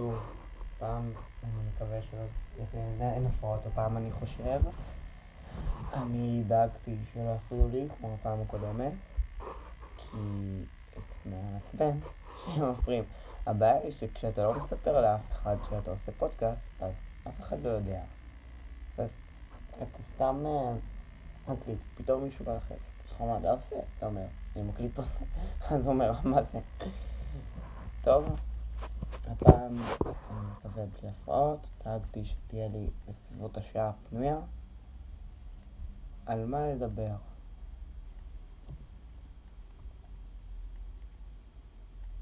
שוב, פעם אני מקווה שאין הפרעות, הפעם אני חושב. אני דאגתי שלא יפריעו לי כמו בפעם הקודמת, כי זה מעצבן שהם מפריעים. הבעיה היא שכשאתה לא מספר לאף אחד שאתה עושה פודקאסט, אז אף אחד לא יודע. אז אתה סתם אה, מקליט, פתאום מישהו בא אחר. יש לך מה אתה עושה? אתה אומר, אני מקליט פה, אז הוא אומר, מה זה? טוב, הפעם אני מקווה בלי הפרעות, דאגתי שתהיה לי בסביבות השעה הפנויה. על מה לדבר?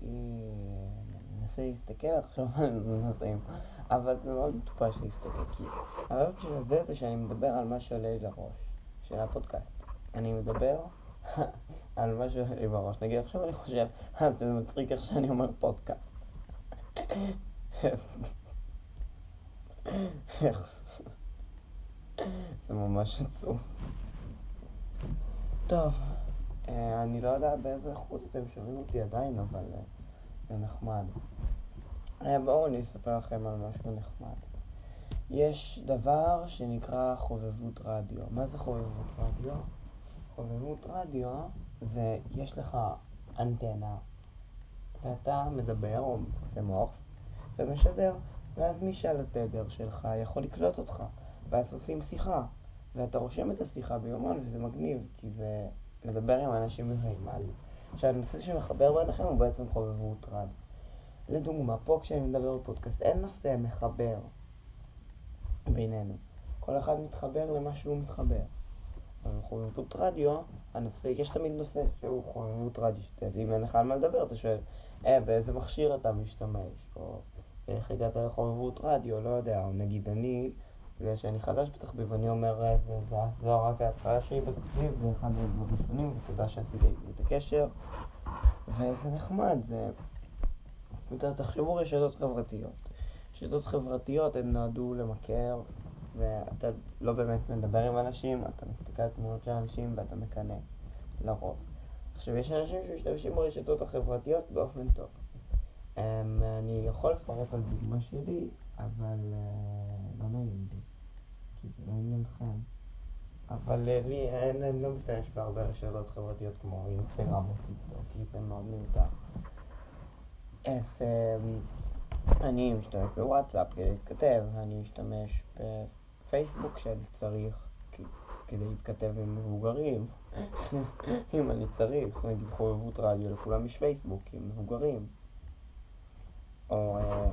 מנסה להסתכל עכשיו על נושאים, אבל זה מאוד מטופש להסתכל, כי הרעיון של זה זה שאני מדבר על מה שעולה לי לראש, של הפודקאסט. אני מדבר על מה שעולה לי בראש. נגיד עכשיו אני חושב, אז זה מצחיק איך שאני אומר פודקאסט. זה ממש עצוב. טוב, אה, אני לא יודע באיזה איכות אתם שומעים אותי עדיין, אבל אה, זה נחמד. אה, בואו אני אספר לכם על משהו נחמד. יש דבר שנקרא חובבות רדיו. מה זה חובבות רדיו? חובבות רדיו זה, יש לך אנטנה, ואתה מדבר או עושה מוח, ומשדר, ואז מי שעל התדר שלך יכול לקלוט אותך, ואז עושים שיחה, ואתה רושם את השיחה ביומן, וזה מגניב, כי זה לדבר עם אנשים על. עכשיו, הנושא שמחבר ביניכם הוא בעצם חובבות רדיו. לדוגמה, פה כשאני מדבר בפודקאסט, אין נושא מחבר בינינו. כל אחד מתחבר למה שהוא מתחבר. אבל חובבות רדיו, הנושא, יש תמיד נושא שהוא חובבות רדיו, אז אם אין לך על מה לדבר, אתה שואל, אה, באיזה מכשיר אתה משתמש, או איך הגעת לחובבות רדיו, לא יודע, או נגיד אני, בגלל שאני חדש בתחביב, אני אומר, אה, זו רק ההתחלה שלי בתחביב, זה אחד הדברים הראשונים, ותודה שעשיתי את הקשר, וזה נחמד, זה... תחשבו רשתות חברתיות. רשתות חברתיות הן נועדו למכר, ואתה לא באמת מדבר עם אנשים, אתה מסתכל על תמונות של אנשים ואתה מקנא, לרוב. עכשיו, יש אנשים שמשתמשים ברשתות החברתיות באופן טוב. Um, אני יכול לפרט על דוגמה שלי, אבל uh, לא נעים לי, כי זה לא עניינכם. אבל uh, לי אין, אני לא משתמש בהרבה רשתות חברתיות כמו אינסטגרם או טיפטוק, כי זה מאוד מיותר. אז um, אני משתמש בוואטסאפ כדי להתכתב, אני משתמש בפייסבוק כשאני צריך כדי להתכתב עם מבוגרים, אם אני צריך, נגיד חובבות רדיו, לכולם יש פייסבוק עם מבוגרים. או אה,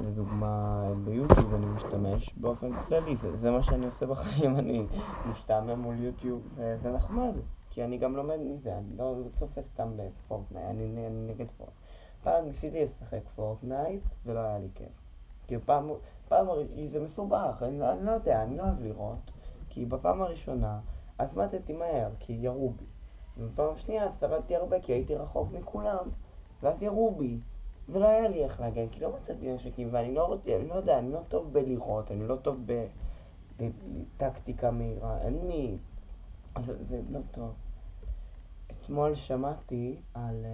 לדוגמה ביוטיוב אני משתמש באופן כללי, זה, זה מה שאני עושה בחיים, אני משתעמם מול יוטיוב, וזה נחמד, כי אני גם לומד מזה, אני לא, צופה סתם בפורטנייט, אני, אני נגד פורט. פעם ניסיתי לשחק פורטנייט ולא היה לי כיף. כי פעם, פעם זה מסובך, אני, אני לא יודע, אני לא אוהב לראות. כי בפעם הראשונה אז מתתי מהר, כי ירו בי. ובפעם השנייה שרדתי הרבה כי הייתי רחוק מכולם, ואז ירו בי. ולא היה לי איך להגן, כי לא מצאתי נשקים, ואני לא רוצה, אני לא יודע, אני לא טוב בלראות, אני לא טוב בטקטיקה מהירה, אין לי... זה, זה לא טוב. אתמול שמעתי על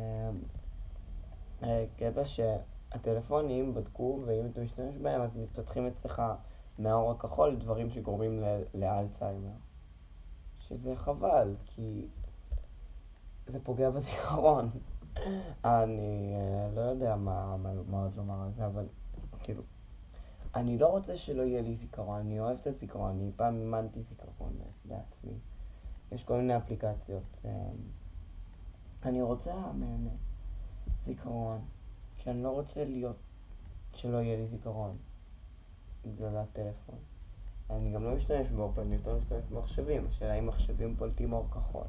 uh, uh, קטע שהטלפונים בדקו, ואם אתה משתמש בהם אז מתפתחים אצלך מהאור הכחול דברים שגורמים לאלצהיימר. שזה חבל, כי זה פוגע בזיכרון. אני לא יודע מה, עוד לומר על זה, אבל כאילו, אני לא רוצה שלא יהיה לי זיכרון, אני אוהב את הזיכרון, אני פעם אימנתי זיכרון בעצמי. יש כל מיני אפליקציות. אני רוצה מהנה זיכרון, כי אני לא רוצה להיות, שלא יהיה לי זיכרון. בגלל הטלפון. אני גם לא משתמש בו, אני יותר משתמש במחשבים. השאלה אם מחשבים פולטים אור כחול.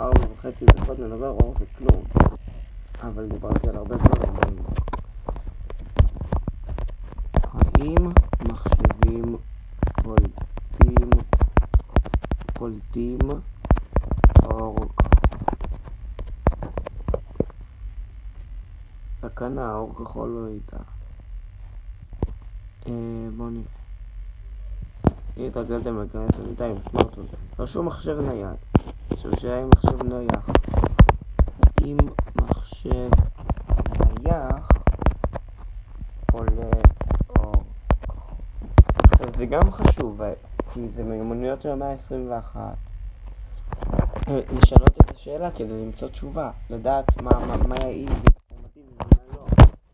ארבע וחצי דקות נדבר אור זה כלום. אבל דיברתי על הרבה דברים. האם מחשבים פולטים פולטים אור סכנה, אור כחול לא איתה. בואו נראה. אם התרגלתם להיכנס למיטה עם סמארטפון, רשום מחשב נייד. עכשיו שאלה אם מחשב נייח. אם מחשב נייח פולט אור עכשיו זה גם חשוב, כי זה מיומנויות של המאה ה-21. לשנות את השאלה כדי למצוא תשובה, לדעת מה, יעיל ואינפורמטיבי ומה לא.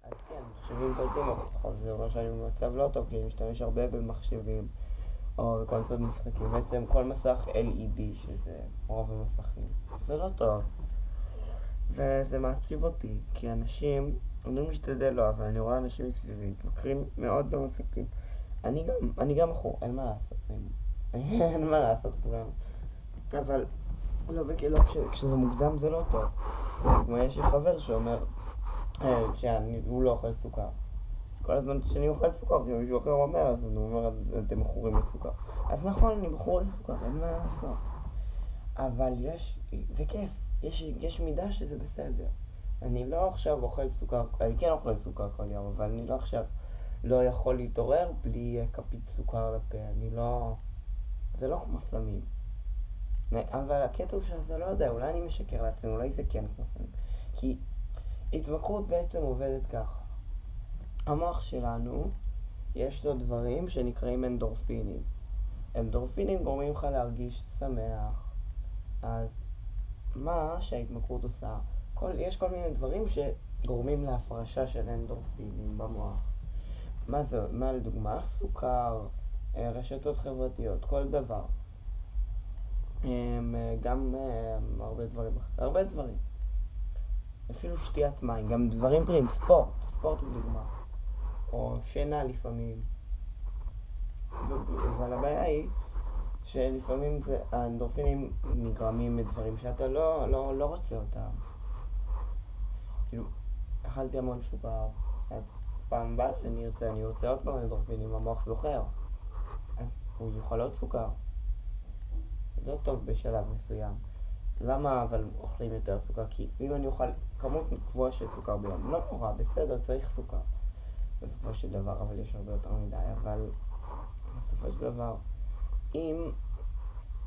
אז כן, מחשבים פולטים אור, זה אומר שאני במצב לא טוב, כי אני משתמש הרבה במחשבים. או בקונסול משחקים, בעצם כל מסך LED, שזה רוב המסכים. זה לא טוב. וזה מעציב אותי, כי אנשים, אני משתדל לא, אבל אני רואה אנשים מסביבי, מתמכרים מאוד במסכים. אני גם, אני גם מכור, אין מה לעשות, אין מה לעשות כולם. אבל, לא, וכאילו, כשזה מוגזם זה לא טוב. כמו יש לי חבר שאומר, שהוא לא אוכל סוכר. כל הזמן שאני אוכל סוכר, כי מישהו אחר אומר, אז הוא אומר, אתם מכורים לסוכר. אז נכון, אני מכור לסוכר, אין מה לעשות. אבל יש, זה כיף, יש, יש מידה שזה בסדר. אני לא עכשיו אוכל סוכר, אני כן אוכל סוכר כל יום, אבל אני לא עכשיו לא יכול להתעורר בלי כפית סוכר לפה, אני לא... זה לא כמו סמים. אבל הקטע הוא שאתה לא יודע, אולי אני משקר לעצמי, אולי זה כן כמו סמים. כי התמכרות בעצם עובדת ככה. המוח שלנו, יש לו דברים שנקראים אנדורפינים. אנדורפינים גורמים לך להרגיש שמח. אז מה שההתמכרות עושה, כל, יש כל מיני דברים שגורמים להפרשה של אנדורפינים במוח. מה זה, מה לדוגמה? סוכר, אה, רשתות חברתיות, כל דבר. אה, גם אה, הרבה דברים, הרבה דברים. אפילו שתיית מים, גם דברים בריאים, ספורט, ספורט לדוגמה. או שינה לפעמים. אבל הבעיה היא שלפעמים האנדורפינים נגרמים מדברים שאתה לא, לא, לא רוצה אותם. כאילו, אכלתי המון שוקר, אז פעם הבאה שאני ארצה, אני רוצה עוד פעם אנדורפינים, המוח זוכר. אז הוא יאכל עוד סוכר. זה טוב בשלב מסוים. למה אבל אוכלים יותר סוכר? כי אם אני אוכל כמות קבועה של סוכר ביום, לא נורא, בסדר, צריך סוכר. בסופו של דבר, אבל יש הרבה יותר מדי, אבל בסופו של דבר, אם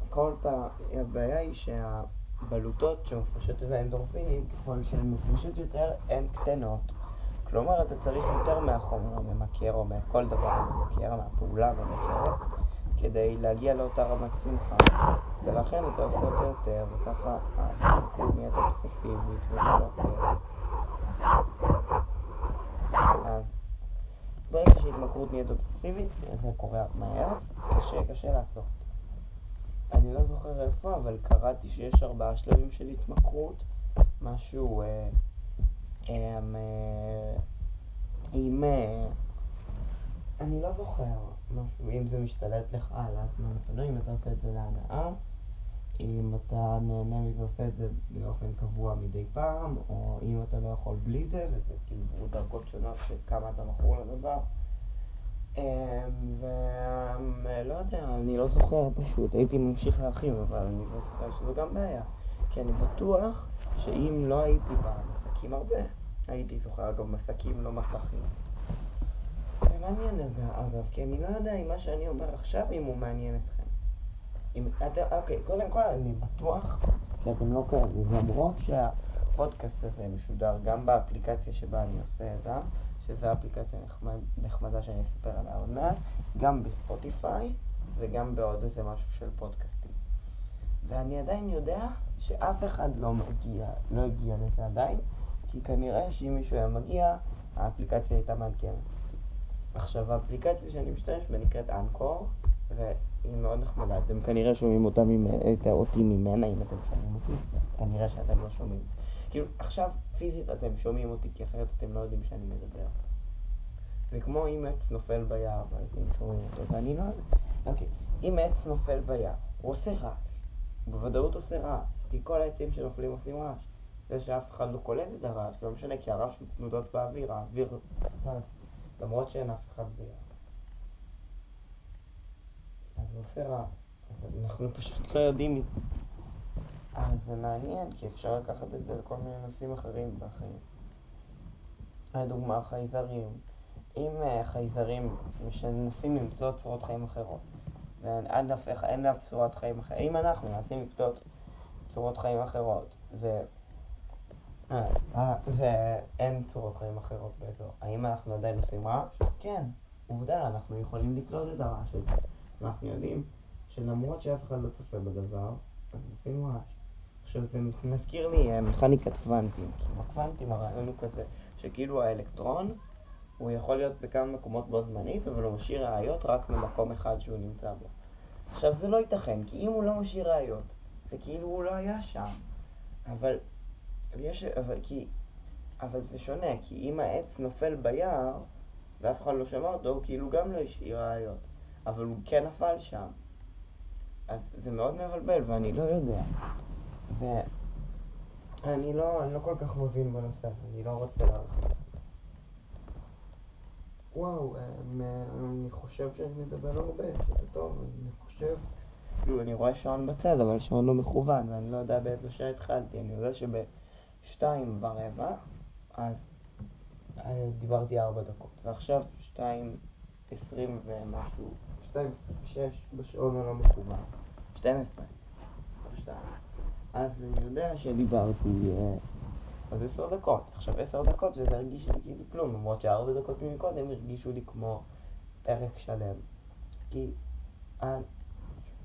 כל פעם, הבעיה היא שהבלוטות שמפרשות את האנדורפינים, ככל שהן מפרשות יותר, הן קטנות. כלומר, אתה צריך יותר מהחומר הממכר או מכל דבר הממכר, מהפעולה הממכרת, כדי להגיע לאותה רמת שמחה. ולכן אתה עושה יותר, וככה הטיפול נהיית אובססיבית וזה לא אז ברגע שהתמכרות נהיית אובססיבית, זה קורה מהר, קשה, קשה לעצור. אני לא זוכר איפה, אבל קראתי שיש ארבעה שלבים של התמכרות, משהו אה, אה, אה, עם... אה, אני לא זוכר, משהו, אם זה משתלט לך על הזמן הפנוי, אם אתה עושה את זה להנאה, אם אתה נהנה מזה ועושה את זה באופן קבוע מדי פעם, או אם אתה לא יכול בלי זה, וזה כאילו דרגות שונות של כמה אתה מכור לדבר. אמ, ולא יודע, אני לא זוכר פשוט, הייתי ממשיך להרחיב, אבל אני לא זוכר שזו גם בעיה. כי אני בטוח שאם לא הייתי במסקים הרבה, הייתי זוכר אגב מסקים לא מסכים. זה מעניין אגב, כי אני לא יודע אם מה שאני אומר עכשיו, אם הוא מעניין אתכם. אם אתם, אוקיי, קודם כל אני בטוח שאתם לא כאלה, למרות שהפודקאסט הזה משודר גם באפליקציה שבה אני עושה את זה, שזו אפליקציה נחמד, נחמדה שאני אספר עליה עוד מעט, גם בספוטיפיי וגם בעוד איזה משהו של פודקאסטים. ואני עדיין יודע שאף אחד לא מגיע, לא הגיע לזה עדיין, כי כנראה שאם מישהו היה מגיע, האפליקציה הייתה מעדכנת. עכשיו, האפליקציה שאני משתמש בה נקראת אנקור, היא מאוד נחמדה. אתם כנראה שומעים אותה את אותי ממנה, אם אתם שומעים אותי, כנראה שאתם לא שומעים. כאילו, עכשיו פיזית אתם שומעים אותי, כי אחרת אתם לא יודעים שאני מדבר. זה כמו אם עץ נופל ביער, אז שומעים אותו, ואני לא... אוקיי, אם עץ נופל ביער, הוא עושה רעש. בוודאות עושה רעש, כי כל העצים שנופלים עושים רעש. זה שאף אחד לא קולט את הרעש, לא משנה, כי הרעש תנודות באוויר, האוויר למרות שאין אף אחד ביער. עושה רע. אנחנו פשוט לא יודעים מזה. אז זה מעניין, כי אפשר לקחת את זה לכל מיני נושאים אחרים בחיים. לדוגמה, חייזרים. אם uh, חייזרים מנסים למצוא צורות חיים אחרות, ואין אף, צורת חיים אחרת, אם אנחנו מנסים לקטות צורות חיים אחרות, ואין צורות חיים אחרות באזור. האם אנחנו עדיין עושים רעש? כן, עובדה, אנחנו יכולים לקלוט את הרעש הזה. ואנחנו יודעים שלמרות שאף אחד לא צופה בדבר, אז עושים רעש. עכשיו זה מזכיר לי אה, מכניקת קוונטים, כי בקוונטים הרעיון הוא כזה, שכאילו האלקטרון, הוא יכול להיות בכמה מקומות בו זמנית, אבל הוא משאיר ראיות רק במקום אחד שהוא נמצא בו. עכשיו זה לא ייתכן, כי אם הוא לא משאיר ראיות, זה כאילו הוא לא היה שם. אבל יש, אבל כי, אבל זה שונה, כי אם העץ נופל ביער, ואף אחד לא שמע אותו, הוא כאילו גם לא השאיר ראיות. אבל הוא כן נפל שם. אז זה מאוד מבלבל, ואני לא יודע. ואני לא, אני לא כל כך מבין בנושא, אני לא רוצה להרחיב. וואו, אמ, אני חושב שאני מדבר הרבה, שזה טוב, אני חושב... כאילו, אני רואה שעון בצד, אבל שעון לא מכוון, ואני לא יודע באיזה שעה התחלתי. אני יודע שבשתיים ורבע, אז אה, דיברתי ארבע דקות, ועכשיו שתיים עשרים ומשהו, שתיים ושש בשעון הלא מכוון. שתיים עשרה. אז אני יודע שדיברתי אה, אז עשר דקות. עכשיו עשר דקות וזה הרגיש לי כאילו כלום, למרות שארבע דקות מקודם הרגישו לי כמו פרק שלם. כי אני,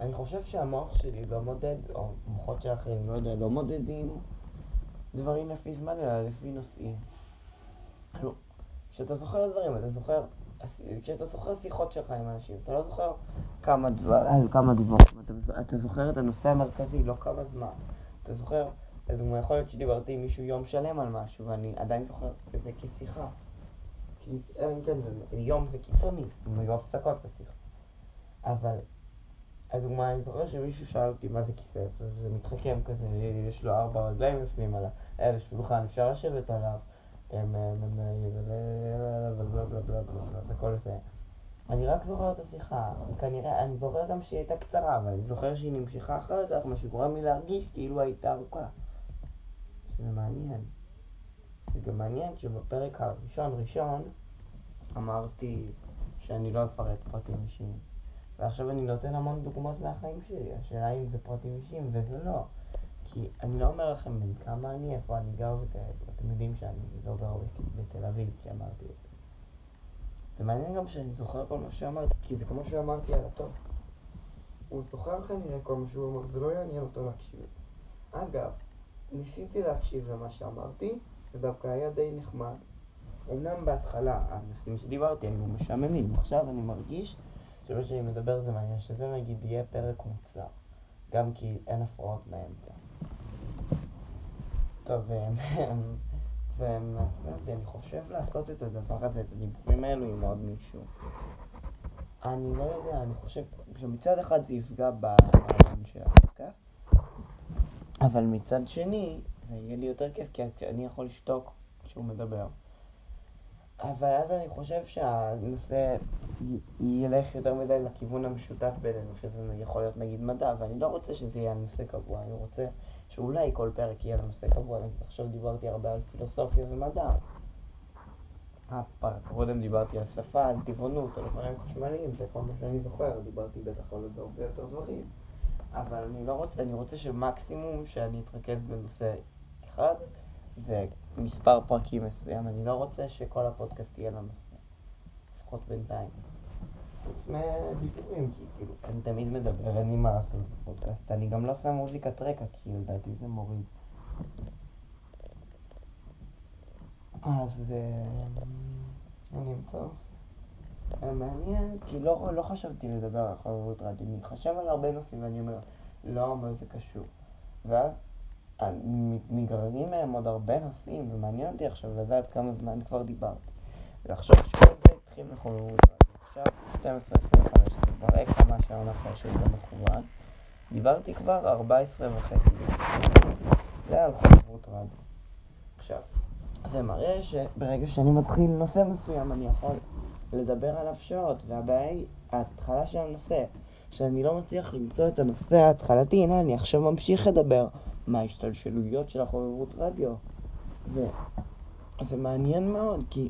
אני חושב שהמוח שלי לא מודד, או מוחות של אחרים, לא יודע, לא מודדים דברים לפי זמן, אלא לפי נושאים. כאילו, כשאתה זוכר דברים, אתה זוכר, כשאתה זוכר שיחות שלך עם אנשים, אתה לא זוכר כמה דברים, כמה דיווחים, אתה, אתה זוכר את הנושא המרכזי, לא כמה זמן. אתה זוכר, לדוגמה, יכול להיות שדיברתי עם מישהו יום שלם על משהו, ואני עדיין זוכר את זה כשיחה. כי אלא אם כן, יום זה קיצוני, אם היו הפסקות בשיחה. אבל, לדוגמה, אני זוכר שמישהו שאל אותי מה זה כיסא, זה מתחכם כזה, יש לו ארבע רגליים יושבים על השולחן, אפשר לשבת עליו, אני רק זוכר את השיחה, כנראה, אני זוכר גם שהיא הייתה קצרה, אבל אני זוכר שהיא נמשכה אחר כך, מה שגורם לי להרגיש כאילו הייתה ארוכה. זה מעניין. זה גם מעניין שבפרק הראשון ראשון אמרתי שאני לא אפרט פרטים אישיים. ועכשיו אני נותן המון דוגמאות מהחיים שלי, השאלה אם זה פרטים אישיים וזה לא. כי אני לא אומר לכם בן כמה אני, איפה אני גר וכאלה, אתם יודעים שאני לא גר בתל אביב כשאמרתי את זה. זה מעניין גם שאני זוכר כל מה שאמרתי, כי זה כמו שאמרתי על הטוב. הוא זוכר כנראה כל מה שהוא אמר, זה לא יעניין אותו להקשיב. אגב, ניסיתי להקשיב למה שאמרתי, זה דווקא היה די נחמד. אמנם בהתחלה הנושאים שדיברתי היו משעממים, עכשיו אני מרגיש שמה שאני מדבר זה מעניין, שזה נגיד יהיה פרק מוצלח, גם כי אין הפרעות באמצע. טוב, ומעצבן אותי, אני חושב לעשות את הדבר הזה, את הדיבורים האלו עם עוד מישהו. אני לא יודע, אני חושב שמצד אחד זה יפגע ברעיון של הפודקאסט, אבל מצד שני, זה יהיה לי יותר כיף, כי אני יכול לשתוק כשהוא מדבר. אבל אז אני חושב שהנושא ילך יותר מדי לכיוון המשותף בינינו, שזה יכול להיות נגיד מדע, ואני לא רוצה שזה יהיה נושא קבוע, אני רוצה שאולי כל פרק יהיה לנושא קבוע, עכשיו דיברתי הרבה על פילוסופיה ומדע. הפרק קודם דיברתי על שפה, על טבעונות, על אופניים חשמליים, זה כל מה שאני זוכר, דיברתי בטח על עוד הרבה יותר דברים. אבל אני לא רוצה, אני רוצה שמקסימום שאני אתרכז בנושא אחד, זה מספר פרקים מסוים, אני לא רוצה שכל הפודקאסט יהיה לנושא, לפחות בינתיים. חוץ מהדיבורים, כי כאילו, אני תמיד מדבר, אין לי מה לעשות בפודקאסט. אני גם לא שם מוזיקת רקע, כי לדעתי זה מוריד. אז אני אמצא. מעניין, כי לא, לא חשבתי לדבר על חברות רדיו, אני חושב על הרבה נושאים ואני אומר, לא, מה זה קשור. ואז נגררים מהם עוד הרבה נושאים, ומעניין אותי עכשיו לדעת כמה זמן כבר דיברתי. ועכשיו שכל זה התחיל רדיו. עכשיו 12.25, זה מראה כמה שעון אחר שלי במכוון. דיברתי כבר 14 וחצי. זה על חוברות רדיו. עכשיו, זה מראה שברגע שאני מתחיל נושא מסוים אני יכול לדבר עליו שעות, והבעיה היא ההתחלה של הנושא. שאני לא מצליח למצוא את הנושא ההתחלתי, הנה אני עכשיו ממשיך לדבר מה ההשתלשלויות של החוברות רדיו. וזה מעניין מאוד, כי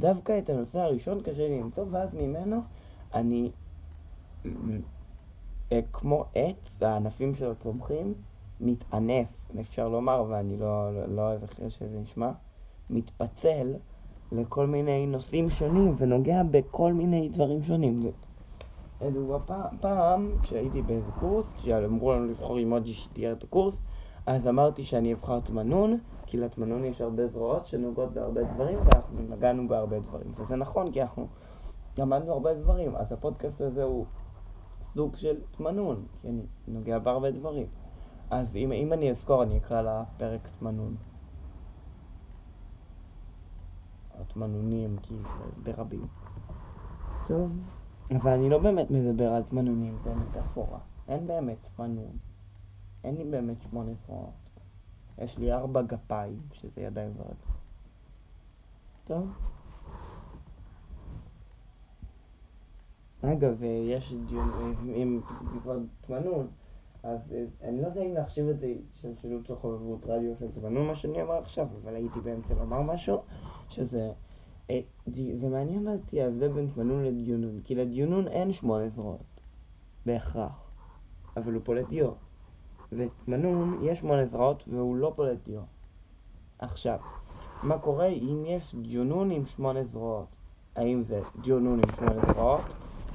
דווקא את הנושא הראשון קשה לי למצוא, ואז ממנו אני, אה, כמו עץ, הענפים שלו צומחים, מתענף אפשר לומר, ואני לא, לא, לא אוהב איך שזה נשמע, מתפצל לכל מיני נושאים שונים ונוגע בכל מיני דברים שונים. לדוגמה, פעם, פעם, כשהייתי באיזה קורס, שאמרו לנו לבחור אימוג'י שתהיה את הקורס, אז אמרתי שאני אבחר תמנון, כי לתמנון יש הרבה זרועות שנוגעות בהרבה דברים, ואנחנו נגענו בהרבה דברים. וזה נכון, כי אנחנו למדנו הרבה דברים, אז הפודקאסט הזה הוא סוג של תמנון, כי אני נוגע בהרבה דברים. אז אם, אם אני אזכור, אני אקרא לפרק תמנון. או תמנונים, כי ברבים. טוב. אבל אני לא באמת מדבר על תמנונים, זה מטאפורה. אין באמת תמנון. אין לי באמת שמונה זרועות. יש לי ארבע גפיים, שזה ידיים ורגל. טוב. אגב, יש דיון, אם בעקבות תמנון, אז אני לא יודע אם להחשיב את זה של שילוב של חובבות רדיו של תמנון, מה שאני אומר עכשיו, אבל הייתי באמצע לומר משהו, שזה... אה, זה מעניין אותי ההבדל בין תמנון לדיונון, כי לדיונון אין שמונה זרועות, בהכרח, אבל הוא פולט דיו. ותמנון יש שמונה זרועות והוא לא פולט דיו. עכשיו, מה קורה אם יש דיונון עם שמונה זרועות? האם זה דיונון עם שמונה זרועות,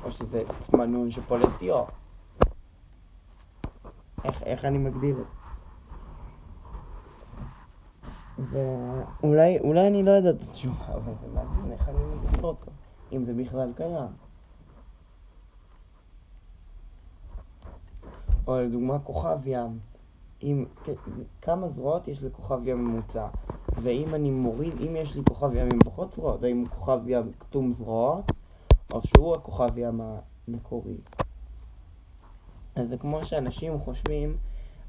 או שזה תמנון שפולט דיו? איך, איך אני מגדיר את זה? אולי אני לא יודע את התשובה, אבל זה מעניין איך אני מגדיר אותו, אם זה בכלל קיים. או לדוגמה כוכב ים, עם כמה זרועות יש לכוכב ים ממוצע, ואם אני מוריד, אם יש לי כוכב ים עם פחות זרועות, האם הוא כוכב ים כתום זרועות, או שהוא הכוכב ים המקורי. אז זה כמו שאנשים חושבים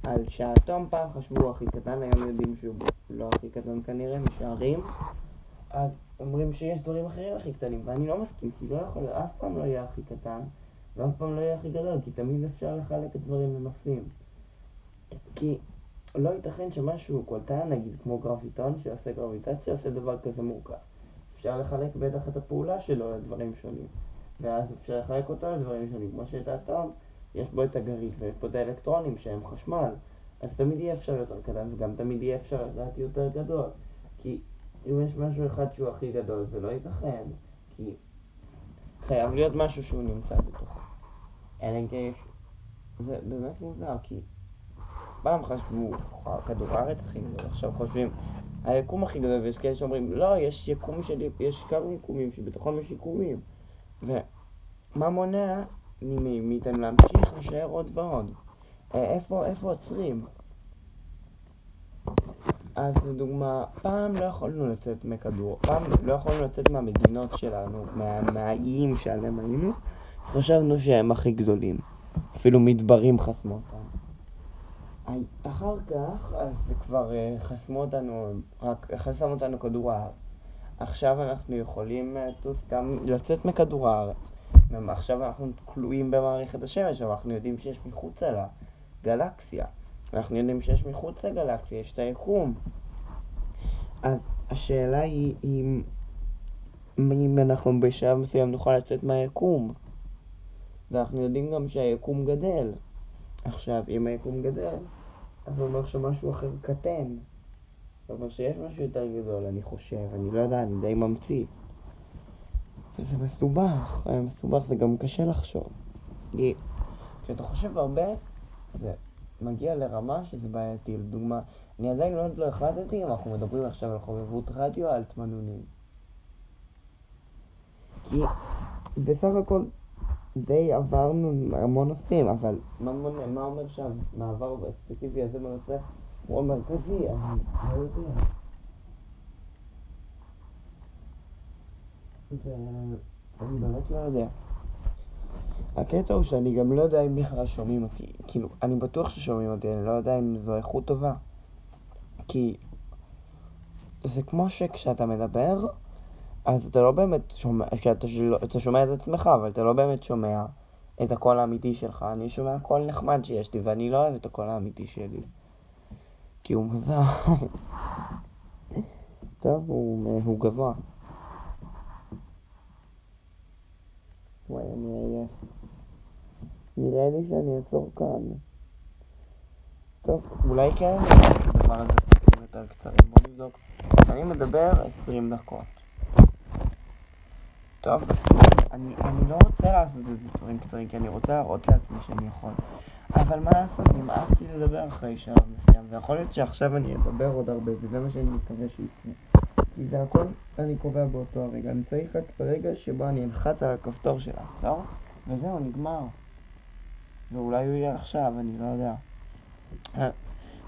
על שהאטום פעם חשבו הכי קטן, היום יודעים שהוא לא הכי קטן כנראה, משערים. אז אומרים שיש דברים אחרים הכי קטנים, ואני לא מסכים, כי לא יכול, אף פעם לא יהיה הכי קטן, ואף פעם לא יהיה הכי גדול, כי תמיד אפשר לחלק את דברים לנושאים. כי לא ייתכן שמשהו קולטן, נגיד כמו גרביטון שעושה גרביטציה, עושה דבר כזה מורכב. אפשר לחלק בטח את הפעולה שלו לדברים שונים, ואז אפשר לחלק אותו לדברים שונים, כמו שאת האטום. יש בו את הגרעין ויש בו את האלקטרונים שהם חשמל, אז תמיד יהיה אפשר יותר קטן וגם תמיד יהיה אפשר לדעת יותר גדול. כי אם יש משהו אחד שהוא הכי גדול זה לא ייתכן, כי חייב להיות משהו שהוא נמצא בתוכו. אלא אם כן יש... זה באמת מוזר, כי פעם חשבו כדור הארץ הכי גדול, עכשיו חושבים היקום הכי גדול, ויש כאלה שאומרים לא, יש יקום שלי, יש כמה יקומים שבתוכם יש יקומים. ומה מונע מאיתנו להמשיך להישאר עוד ועוד. איפה, איפה עוצרים? אז לדוגמה, פעם לא יכולנו לצאת מכדור, פעם לא יכולנו לצאת מהמדינות שלנו, מה, מהאיים שעליהם היינו, אז חשבנו שהם הכי גדולים. אפילו מדברים חסמו אותם. אחר כך, אז כבר uh, חסמו אותנו, רק חסם אותנו כדור הארץ. עכשיו אנחנו יכולים uh, גם לצאת מכדור הארץ. עכשיו אנחנו כלואים במערכת השמש, אבל אנחנו יודעים שיש מחוץ לה גלקסיה. אנחנו יודעים שיש מחוץ לגלקסיה, יש את היקום. אז השאלה היא אם, אם אנחנו בשלב מסוים נוכל לצאת מהיקום. ואנחנו יודעים גם שהיקום גדל. עכשיו, אם היקום גדל, אז זה אומר שמשהו אחר קטן. זה אומר שיש משהו יותר גדול, אני חושב, אני לא יודע, אני די ממציא. זה מסובך, אה, מסובך, זה גם קשה לחשוב. כי כשאתה חושב הרבה, זה מגיע לרמה שזה בעייתי. לדוגמה, אני עדיין לא, לא החלטתי אם אנחנו מדברים עכשיו על חובבות רדיו או על תמנונים. כי בסך הכל די עברנו המון נושאים, אבל מה, מה, מה אומר שם? מעבר הספציפי הזה בנושא הוא המרכזי, אני לא יודע. ואני באמת לא יודע. הקטע הוא שאני גם לא יודע אם בכלל שומעים אותי. כאילו, אני בטוח ששומעים אותי, אני לא יודע אם זו איכות טובה. כי זה כמו שכשאתה מדבר, אז אתה לא באמת שומע, שאתה. אתה שומע את עצמך, אבל אתה לא באמת שומע את הקול האמיתי שלך. אני שומע קול נחמד שיש לי, ואני לא אוהב את הקול האמיתי שלי. כי הוא מוזר. טוב, הוא, הוא גבוה. וואי, אני עייף. נראה לי שאני אעצור כאן. טוב, אולי כן. הדבר הזה פרקים יותר קצרים. בואו נבדוק. אני מדבר 20 דקות. טוב, אני, אני לא רוצה לעשות את זה דברים קצרים, כי אני רוצה להראות לעצמי שאני יכול. אבל מה לעשות, נמאסתי לדבר אחרי שלב מסוים, ויכול להיות שעכשיו אני אדבר עוד הרבה, וזה מה שאני מקווה שיקרה. כי זה הכל אני קובע באותו הרגע. אני צריך רק ברגע שבו אני אלחץ על הכפתור של לעצור, וזהו, נגמר. ואולי הוא יהיה עכשיו, אני לא יודע. אה,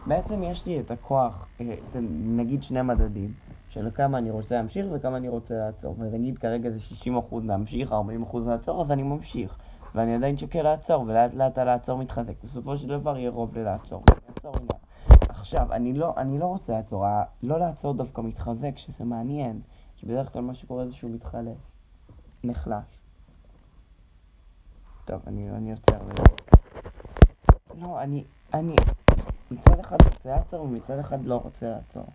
בעצם יש לי את הכוח, אה, נגיד שני מדדים, של כמה אני רוצה להמשיך וכמה אני רוצה לעצור. ונגיד כרגע זה 60% להמשיך, 40% לעצור, אז אני ממשיך. ואני עדיין שוקל לעצור, ולאט לאט הלעצור מתחזק. בסופו של דבר יהיה רוב ללעצור. לעצור עניין. עכשיו, אני לא, אני לא רוצה לעצור, לא לעצור דווקא מתחזק, שזה מעניין, כי בדרך כלל מה שקורה זה שהוא מתחלף, נחלש. טוב, אני, אני עוצר לזה. לא, אני, אני מצד אחד רוצה לעצור ומצד אחד לא רוצה לעצור.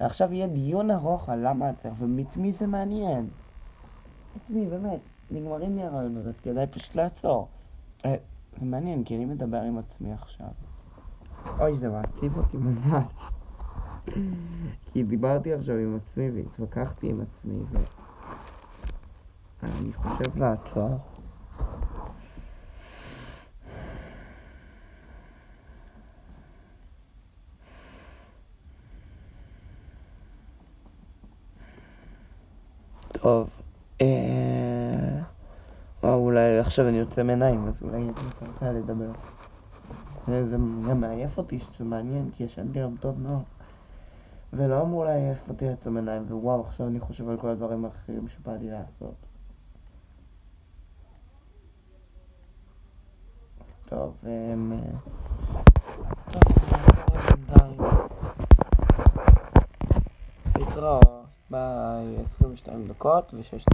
ועכשיו יהיה דיון ארוך על למה עצר, ואת מי זה מעניין? את מי, באמת, נגמרים לי הרעיונות, אז כדאי פשוט לעצור. אה, זה מעניין, כי אני מדבר עם עצמי עכשיו. אוי, זה מעציב אותי ממש. כי דיברתי עכשיו עם עצמי והתווכחתי עם עצמי, ואני חושב לעצור. טוב, אה... אולי עכשיו אני יוצא מעיניים, אז אולי אני רוצה לדבר. זה גם מעייף אותי שזה מעניין, כי ישנתי היום טוב מאוד. ולא אמור לעייף אותי לעצום עיניים, ווואו, עכשיו אני חושב על כל הדברים האחרים שבא לי לעשות. טוב, הם... Gott, wie schön.